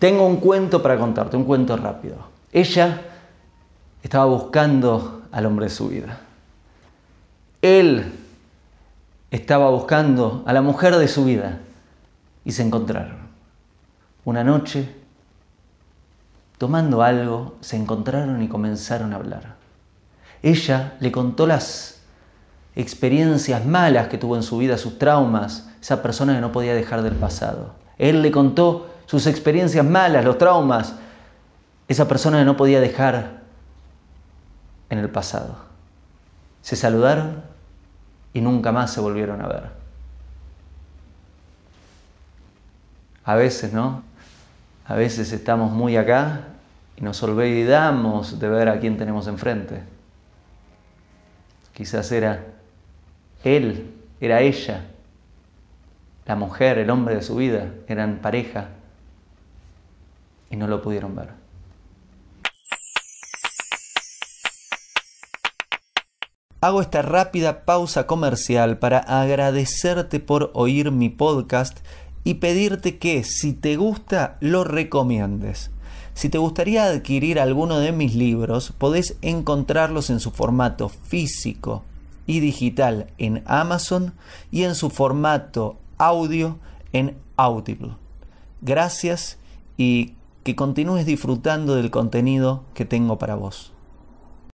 Tengo un cuento para contarte, un cuento rápido. Ella estaba buscando al hombre de su vida. Él estaba buscando a la mujer de su vida y se encontraron. Una noche, tomando algo, se encontraron y comenzaron a hablar. Ella le contó las experiencias malas que tuvo en su vida, sus traumas, esa persona que no podía dejar del pasado. Él le contó sus experiencias malas, los traumas, esa persona no podía dejar en el pasado. Se saludaron y nunca más se volvieron a ver. A veces, ¿no? A veces estamos muy acá y nos olvidamos de ver a quién tenemos enfrente. Quizás era él, era ella, la mujer, el hombre de su vida, eran pareja y no lo pudieron ver. Hago esta rápida pausa comercial para agradecerte por oír mi podcast y pedirte que si te gusta lo recomiendes. Si te gustaría adquirir alguno de mis libros, podés encontrarlos en su formato físico y digital en Amazon y en su formato audio en Audible. Gracias y que continúes disfrutando del contenido que tengo para vos.